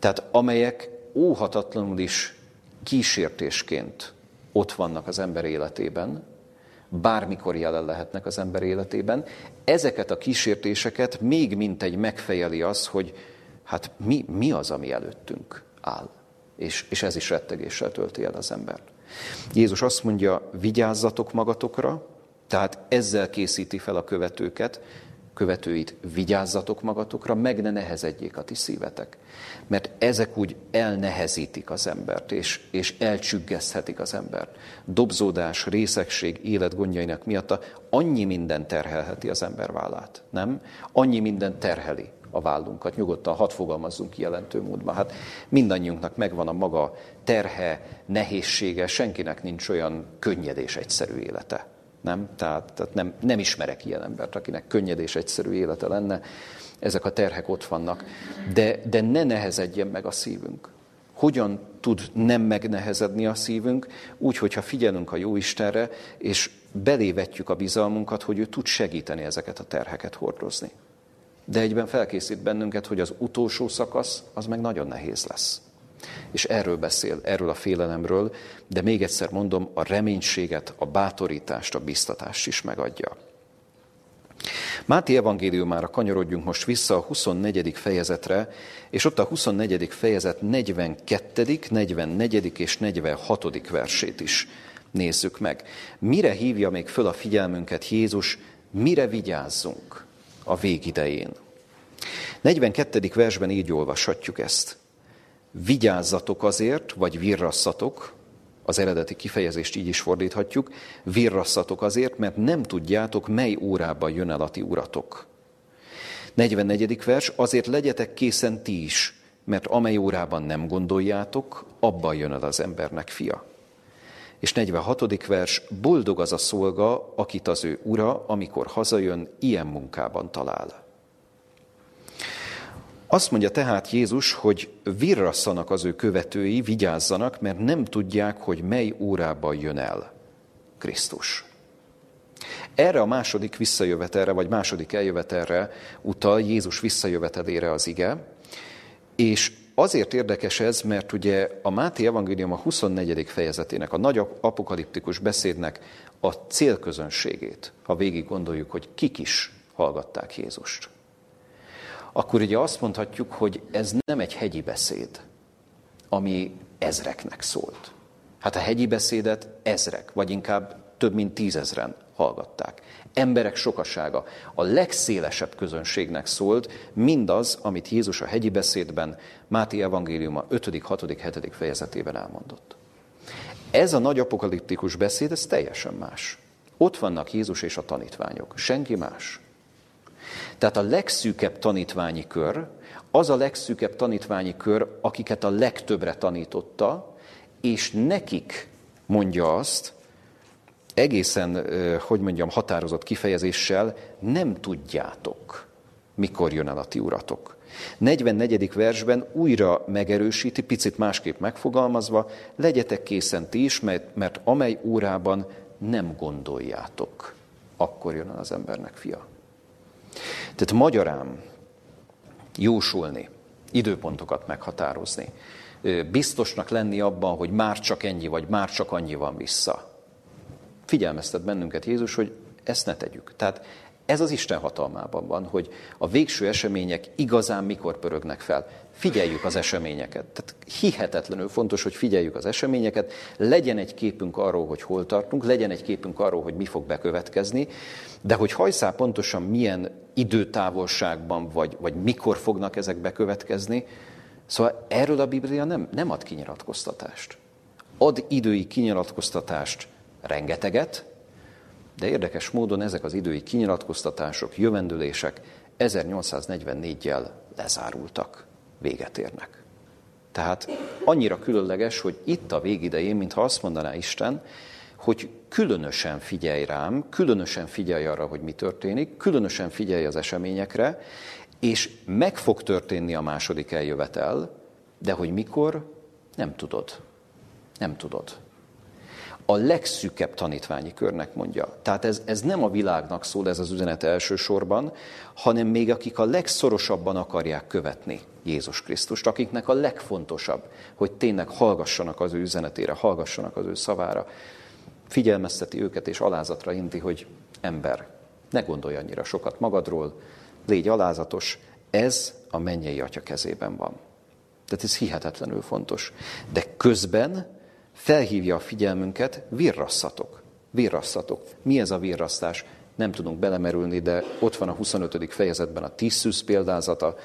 Tehát amelyek óhatatlanul is kísértésként ott vannak az ember életében, bármikor jelen lehetnek az ember életében, ezeket a kísértéseket még mint egy megfejeli az, hogy hát mi, mi az, ami előttünk áll. És, és ez is rettegéssel tölti el az ember. Jézus azt mondja, vigyázzatok magatokra, tehát ezzel készíti fel a követőket, követőit, vigyázzatok magatokra, meg ne nehezedjék a ti szívetek. Mert ezek úgy elnehezítik az embert, és, és elcsüggeszthetik az embert. Dobzódás, részegség, életgondjainak miatt annyi minden terhelheti az ember vállát, nem? Annyi minden terheli a vállunkat. Nyugodtan hadd fogalmazzunk jelentő módban. Hát mindannyiunknak megvan a maga terhe, nehézsége, senkinek nincs olyan könnyed és egyszerű élete. Nem? Tehát, tehát nem, nem ismerek ilyen embert, akinek könnyed és egyszerű élete lenne. Ezek a terhek ott vannak. De, de ne nehezedjen meg a szívünk. Hogyan tud nem megnehezedni a szívünk? Úgy, hogyha figyelünk a jó Istenre, és belévetjük a bizalmunkat, hogy ő tud segíteni ezeket a terheket hordozni. De egyben felkészít bennünket, hogy az utolsó szakasz az meg nagyon nehéz lesz. És erről beszél, erről a félelemről, de még egyszer mondom, a reménységet, a bátorítást, a biztatást is megadja. Máté evangéliumára kanyarodjunk most vissza a 24. fejezetre, és ott a 24. fejezet 42., 44. és 46. versét is nézzük meg. Mire hívja még föl a figyelmünket Jézus, mire vigyázzunk a végidején? 42. versben így olvashatjuk ezt. Vigyázzatok azért, vagy virrasszatok, az eredeti kifejezést így is fordíthatjuk, virrasszatok azért, mert nem tudjátok, mely órában jön el a ti uratok. 44. vers, azért legyetek készen ti is, mert amely órában nem gondoljátok, abban jön el az embernek fia. És 46. vers, boldog az a szolga, akit az ő ura, amikor hazajön, ilyen munkában talál. Azt mondja tehát Jézus, hogy virrasszanak az ő követői, vigyázzanak, mert nem tudják, hogy mely órában jön el Krisztus. Erre a második visszajövetelre, vagy második eljövetelre utal Jézus visszajövetelére az ige, és azért érdekes ez, mert ugye a Máté Evangélium a 24. fejezetének, a nagy apokaliptikus beszédnek a célközönségét, ha végig gondoljuk, hogy kik is hallgatták Jézust akkor ugye azt mondhatjuk, hogy ez nem egy hegyi beszéd, ami ezreknek szólt. Hát a hegyi beszédet ezrek, vagy inkább több mint tízezren hallgatták. Emberek sokasága a legszélesebb közönségnek szólt mindaz, amit Jézus a hegyi beszédben Máté evangéliuma 5., 6., 7. fejezetében elmondott. Ez a nagy apokaliptikus beszéd, ez teljesen más. Ott vannak Jézus és a tanítványok, senki más. Tehát a legszűkebb tanítványi kör, az a legszűkebb tanítványi kör, akiket a legtöbbre tanította, és nekik mondja azt, egészen, hogy mondjam, határozott kifejezéssel, nem tudjátok, mikor jön el a ti uratok. 44. versben újra megerősíti, picit másképp megfogalmazva, legyetek készen ti is, mert, mert amely órában nem gondoljátok, akkor jön el az embernek fia. Tehát magyarán jósolni, időpontokat meghatározni, biztosnak lenni abban, hogy már csak ennyi, vagy már csak annyi van vissza. Figyelmeztet bennünket Jézus, hogy ezt ne tegyük. Tehát ez az Isten hatalmában van, hogy a végső események igazán mikor pörögnek fel. Figyeljük az eseményeket. Tehát hihetetlenül fontos, hogy figyeljük az eseményeket, legyen egy képünk arról, hogy hol tartunk, legyen egy képünk arról, hogy mi fog bekövetkezni, de hogy hajszál pontosan milyen időtávolságban, vagy, vagy mikor fognak ezek bekövetkezni, szóval erről a Biblia nem, nem ad kinyilatkoztatást. Ad idői kinyilatkoztatást rengeteget, de érdekes módon ezek az idői kinyilatkoztatások, jövendőlések 1844-jel lezárultak, véget érnek. Tehát annyira különleges, hogy itt a végidején, mintha azt mondaná Isten, hogy különösen figyelj rám, különösen figyelj arra, hogy mi történik, különösen figyelj az eseményekre, és meg fog történni a második eljövetel, de hogy mikor, nem tudod. Nem tudod a legszűkebb tanítványi körnek mondja. Tehát ez, ez nem a világnak szól ez az üzenet elsősorban, hanem még akik a legszorosabban akarják követni Jézus Krisztust, akiknek a legfontosabb, hogy tényleg hallgassanak az ő üzenetére, hallgassanak az ő szavára. Figyelmezteti őket és alázatra inti, hogy ember, ne gondolj annyira sokat magadról, légy alázatos, ez a mennyei atya kezében van. Tehát ez hihetetlenül fontos. De közben felhívja a figyelmünket, virrasszatok. Virrasszatok. Mi ez a virrasztás? Nem tudunk belemerülni, de ott van a 25. fejezetben a tízszűz példázata,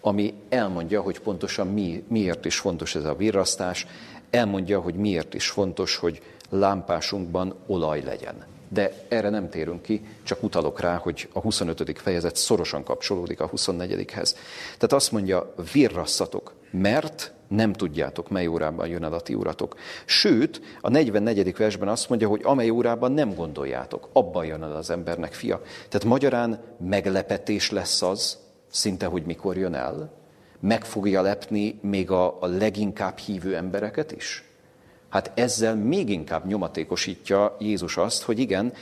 ami elmondja, hogy pontosan mi, miért is fontos ez a virrasztás, elmondja, hogy miért is fontos, hogy lámpásunkban olaj legyen. De erre nem térünk ki, csak utalok rá, hogy a 25. fejezet szorosan kapcsolódik a 24-hez. Tehát azt mondja, virrasszatok, mert nem tudjátok, mely órában jön el a ti uratok. Sőt, a 44. versben azt mondja, hogy amely órában nem gondoljátok, abban jön el az embernek fia. Tehát magyarán meglepetés lesz az, szinte, hogy mikor jön el, meg fogja lepni még a, a leginkább hívő embereket is. Hát ezzel még inkább nyomatékosítja Jézus azt, hogy igen,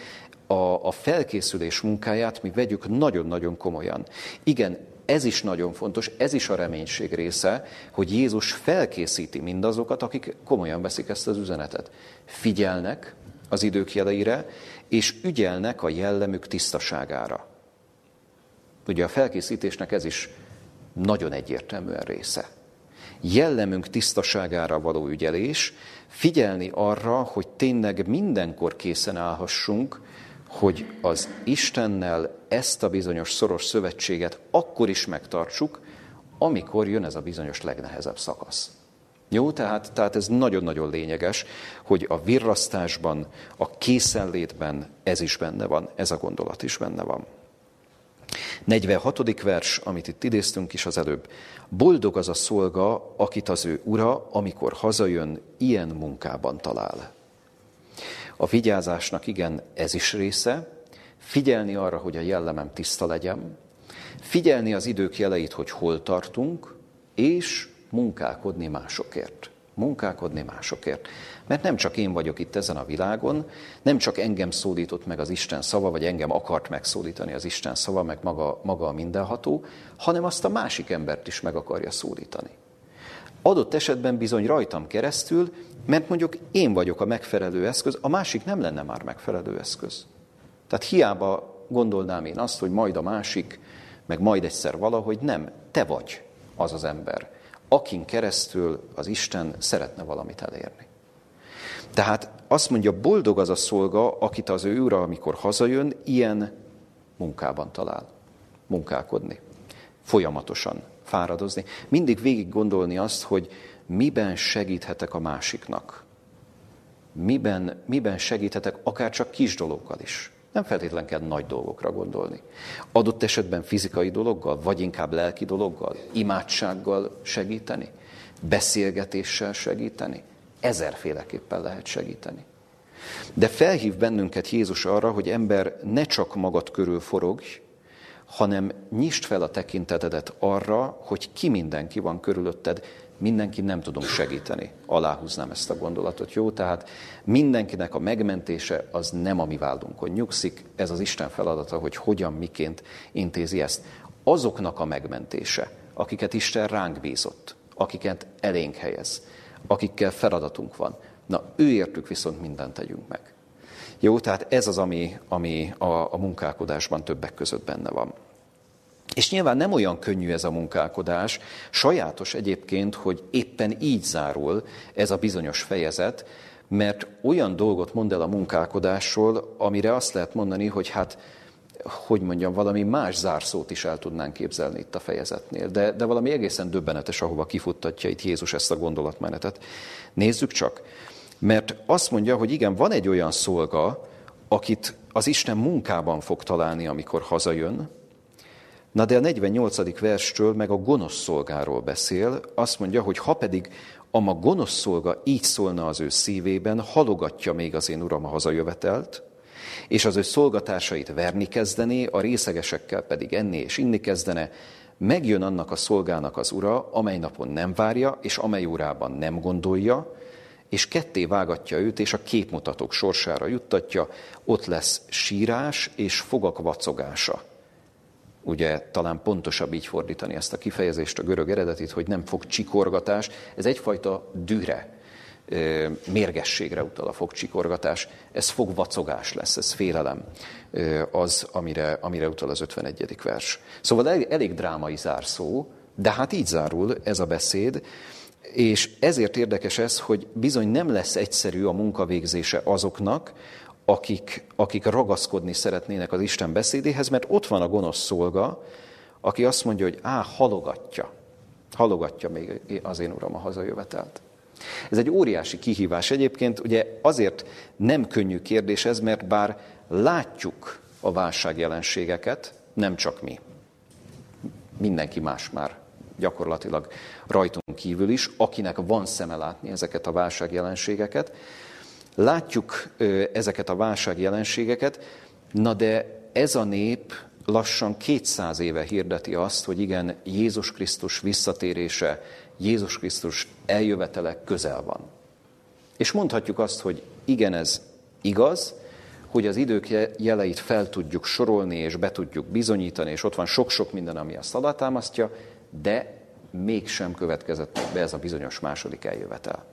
a, a felkészülés munkáját mi vegyük nagyon-nagyon komolyan. Igen, ez is nagyon fontos, ez is a reménység része, hogy Jézus felkészíti mindazokat, akik komolyan veszik ezt az üzenetet. Figyelnek az idők jeleire, és ügyelnek a jellemük tisztaságára. Ugye a felkészítésnek ez is nagyon egyértelműen része. Jellemünk tisztaságára való ügyelés, figyelni arra, hogy tényleg mindenkor készen állhassunk, hogy az Istennel ezt a bizonyos szoros szövetséget akkor is megtartsuk, amikor jön ez a bizonyos legnehezebb szakasz. Jó, tehát, tehát ez nagyon-nagyon lényeges, hogy a virrasztásban, a készenlétben ez is benne van, ez a gondolat is benne van. 46. vers, amit itt idéztünk is az előbb. Boldog az a szolga, akit az ő ura, amikor hazajön, ilyen munkában talál. A vigyázásnak igen, ez is része, figyelni arra, hogy a jellemem tiszta legyen, figyelni az idők jeleit, hogy hol tartunk, és munkálkodni másokért. Munkálkodni másokért. Mert nem csak én vagyok itt ezen a világon, nem csak engem szólított meg az Isten szava, vagy engem akart megszólítani az Isten szava, meg maga, maga a mindenható, hanem azt a másik embert is meg akarja szólítani. Adott esetben bizony rajtam keresztül, mert mondjuk én vagyok a megfelelő eszköz, a másik nem lenne már megfelelő eszköz. Tehát hiába gondolnám én azt, hogy majd a másik, meg majd egyszer valahogy nem, te vagy az az ember, akin keresztül az Isten szeretne valamit elérni. Tehát azt mondja, boldog az a szolga, akit az ő ura, amikor hazajön, ilyen munkában talál. Munkálkodni. Folyamatosan fáradozni. Mindig végig gondolni azt, hogy miben segíthetek a másiknak. miben, miben segíthetek, akár csak kis dolgokkal is. Nem feltétlen kell nagy dolgokra gondolni. Adott esetben fizikai dologgal, vagy inkább lelki dologgal, imádsággal segíteni, beszélgetéssel segíteni. Ezerféleképpen lehet segíteni. De felhív bennünket Jézus arra, hogy ember ne csak magad körül forogj, hanem nyisd fel a tekintetedet arra, hogy ki mindenki van körülötted, mindenki nem tudunk segíteni. Aláhúznám ezt a gondolatot, jó? Tehát mindenkinek a megmentése az nem a mi váldunkon nyugszik, ez az Isten feladata, hogy hogyan, miként intézi ezt. Azoknak a megmentése, akiket Isten ránk bízott, akiket elénk helyez, akikkel feladatunk van, na ő értük viszont mindent tegyünk meg. Jó, tehát ez az, ami, ami a, a munkálkodásban többek között benne van. És nyilván nem olyan könnyű ez a munkálkodás, sajátos egyébként, hogy éppen így zárul ez a bizonyos fejezet, mert olyan dolgot mond el a munkálkodásról, amire azt lehet mondani, hogy hát, hogy mondjam, valami más zárszót is el tudnánk képzelni itt a fejezetnél. De, de valami egészen döbbenetes, ahova kifuttatja itt Jézus ezt a gondolatmenetet. Nézzük csak, mert azt mondja, hogy igen, van egy olyan szolga, akit az Isten munkában fog találni, amikor hazajön, Na de a 48. verstől meg a gonosz szolgáról beszél, azt mondja, hogy ha pedig a ma gonosz szolga így szólna az ő szívében, halogatja még az én uram a hazajövetelt, és az ő szolgatásait verni kezdené, a részegesekkel pedig enni és inni kezdene, megjön annak a szolgának az ura, amely napon nem várja, és amely órában nem gondolja, és ketté vágatja őt, és a képmutatók sorsára juttatja, ott lesz sírás és fogak vacogása ugye talán pontosabb így fordítani ezt a kifejezést, a görög eredetit, hogy nem fog csikorgatás, ez egyfajta dűre, mérgességre utal a fogcsikorgatás, ez fogvacogás lesz, ez félelem az, amire, amire utal az 51. vers. Szóval elég, elég drámai zárszó, de hát így zárul ez a beszéd, és ezért érdekes ez, hogy bizony nem lesz egyszerű a munkavégzése azoknak, akik, akik ragaszkodni szeretnének az Isten beszédéhez, mert ott van a gonosz szolga, aki azt mondja, hogy á, halogatja, halogatja még az én uram a hazajövetelt. Ez egy óriási kihívás. Egyébként, ugye azért nem könnyű kérdés ez, mert bár látjuk a válság jelenségeket, nem csak mi, mindenki más már gyakorlatilag rajtunk kívül is, akinek van szeme látni ezeket a válság jelenségeket, Látjuk ezeket a válság jelenségeket, na de ez a nép lassan 200 éve hirdeti azt, hogy igen, Jézus Krisztus visszatérése, Jézus Krisztus eljövetele közel van. És mondhatjuk azt, hogy igen, ez igaz, hogy az idők jeleit fel tudjuk sorolni, és be tudjuk bizonyítani, és ott van sok-sok minden, ami azt alátámasztja, de mégsem következett be ez a bizonyos második eljövetel.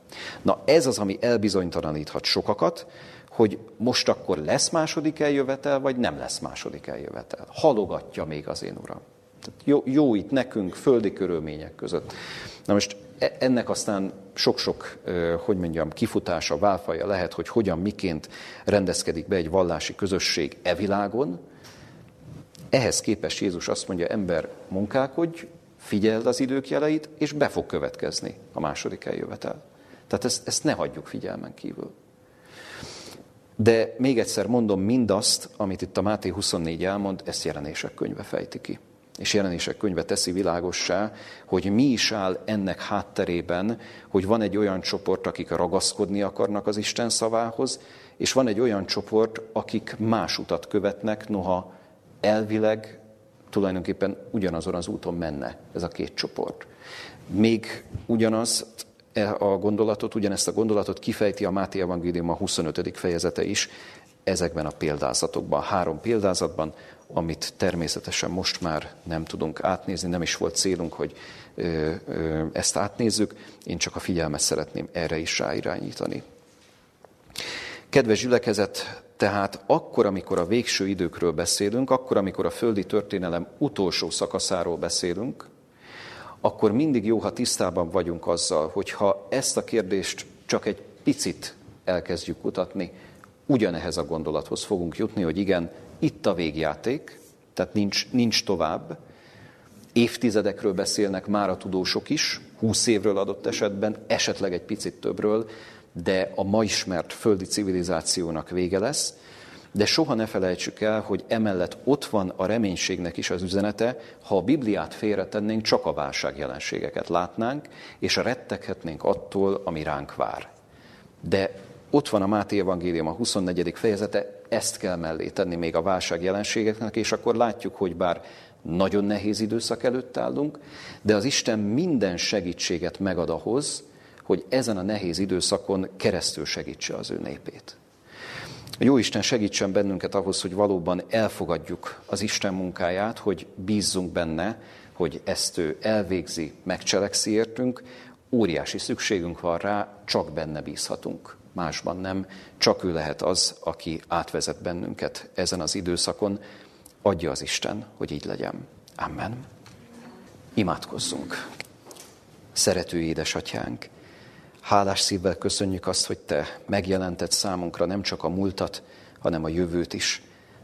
Na ez az, ami elbizonytalaníthat sokakat, hogy most akkor lesz második eljövetel, vagy nem lesz második eljövetel. Halogatja még az én uram. Tehát jó, jó itt nekünk, földi körülmények között. Na most e, ennek aztán sok-sok, hogy mondjam, kifutása, válfaja lehet, hogy hogyan, miként rendezkedik be egy vallási közösség e világon. Ehhez képest Jézus azt mondja, ember, munkálkodj, figyeld az idők jeleit, és be fog következni a második eljövetel. Tehát ezt, ezt ne hagyjuk figyelmen kívül. De még egyszer mondom, mindazt, amit itt a Máté 24 elmond, ezt jelenések könyve fejti ki. És jelenések könyve teszi világossá, hogy mi is áll ennek hátterében, hogy van egy olyan csoport, akik ragaszkodni akarnak az Isten szavához, és van egy olyan csoport, akik más utat követnek, noha elvileg tulajdonképpen ugyanazon az úton menne ez a két csoport. Még ugyanaz e a gondolatot, ugyanezt a gondolatot kifejti a Máté Evangélium a 25. fejezete is ezekben a példázatokban, három példázatban, amit természetesen most már nem tudunk átnézni, nem is volt célunk, hogy ezt átnézzük, én csak a figyelmet szeretném erre is ráirányítani. Kedves gyülekezet, tehát akkor, amikor a végső időkről beszélünk, akkor, amikor a földi történelem utolsó szakaszáról beszélünk, akkor mindig jó, ha tisztában vagyunk azzal, hogy ha ezt a kérdést csak egy picit elkezdjük kutatni, ugyanehhez a gondolathoz fogunk jutni, hogy igen, itt a végjáték, tehát nincs, nincs tovább. Évtizedekről beszélnek már a tudósok is, húsz évről adott esetben, esetleg egy picit többről, de a ma ismert földi civilizációnak vége lesz, de soha ne felejtsük el, hogy emellett ott van a reménységnek is az üzenete, ha a Bibliát félretennénk, csak a válság jelenségeket látnánk, és retteghetnénk attól, ami ránk vár. De ott van a Máté Evangélium, a 24. fejezete, ezt kell mellé tenni még a válság jelenségeknek, és akkor látjuk, hogy bár nagyon nehéz időszak előtt állunk, de az Isten minden segítséget megad ahhoz, hogy ezen a nehéz időszakon keresztül segítse az ő népét. Jó Isten segítsen bennünket ahhoz, hogy valóban elfogadjuk az Isten munkáját, hogy bízzunk benne, hogy ezt ő elvégzi, megcselekszi értünk, óriási szükségünk van rá, csak benne bízhatunk. Másban nem, csak ő lehet az, aki átvezet bennünket ezen az időszakon. Adja az Isten, hogy így legyen. Amen. Imádkozzunk. Szerető édesatyánk, Hálás szívvel köszönjük azt, hogy Te megjelented számunkra nem csak a múltat, hanem a jövőt is.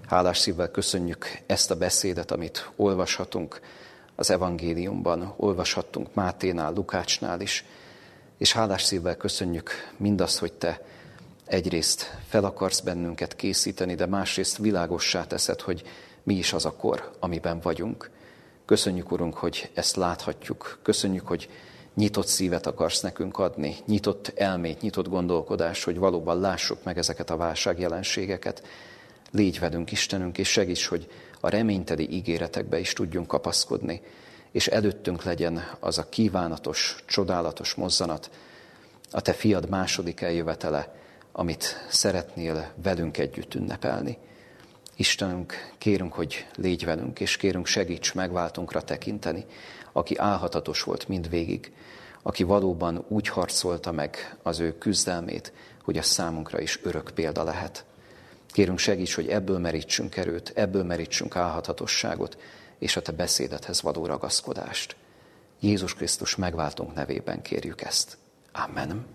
Hálás szívvel köszönjük ezt a beszédet, amit olvashatunk az evangéliumban, olvashattunk Máténál, Lukácsnál is, és hálás szívvel köszönjük mindazt, hogy Te egyrészt fel akarsz bennünket készíteni, de másrészt világossá teszed, hogy mi is az a kor, amiben vagyunk. Köszönjük, Urunk, hogy ezt láthatjuk. Köszönjük, hogy nyitott szívet akarsz nekünk adni, nyitott elmét, nyitott gondolkodás, hogy valóban lássuk meg ezeket a válságjelenségeket. Légy velünk, Istenünk, és segíts, hogy a reményteli ígéretekbe is tudjunk kapaszkodni, és előttünk legyen az a kívánatos, csodálatos mozzanat, a Te fiad második eljövetele, amit szeretnél velünk együtt ünnepelni. Istenünk, kérünk, hogy légy velünk, és kérünk segíts megváltunkra tekinteni, aki álhatatos volt mindvégig, aki valóban úgy harcolta meg az ő küzdelmét, hogy az számunkra is örök példa lehet. Kérünk segíts, hogy ebből merítsünk erőt, ebből merítsünk álhatatosságot, és a Te beszédethez való ragaszkodást. Jézus Krisztus megváltunk nevében kérjük ezt. Amen.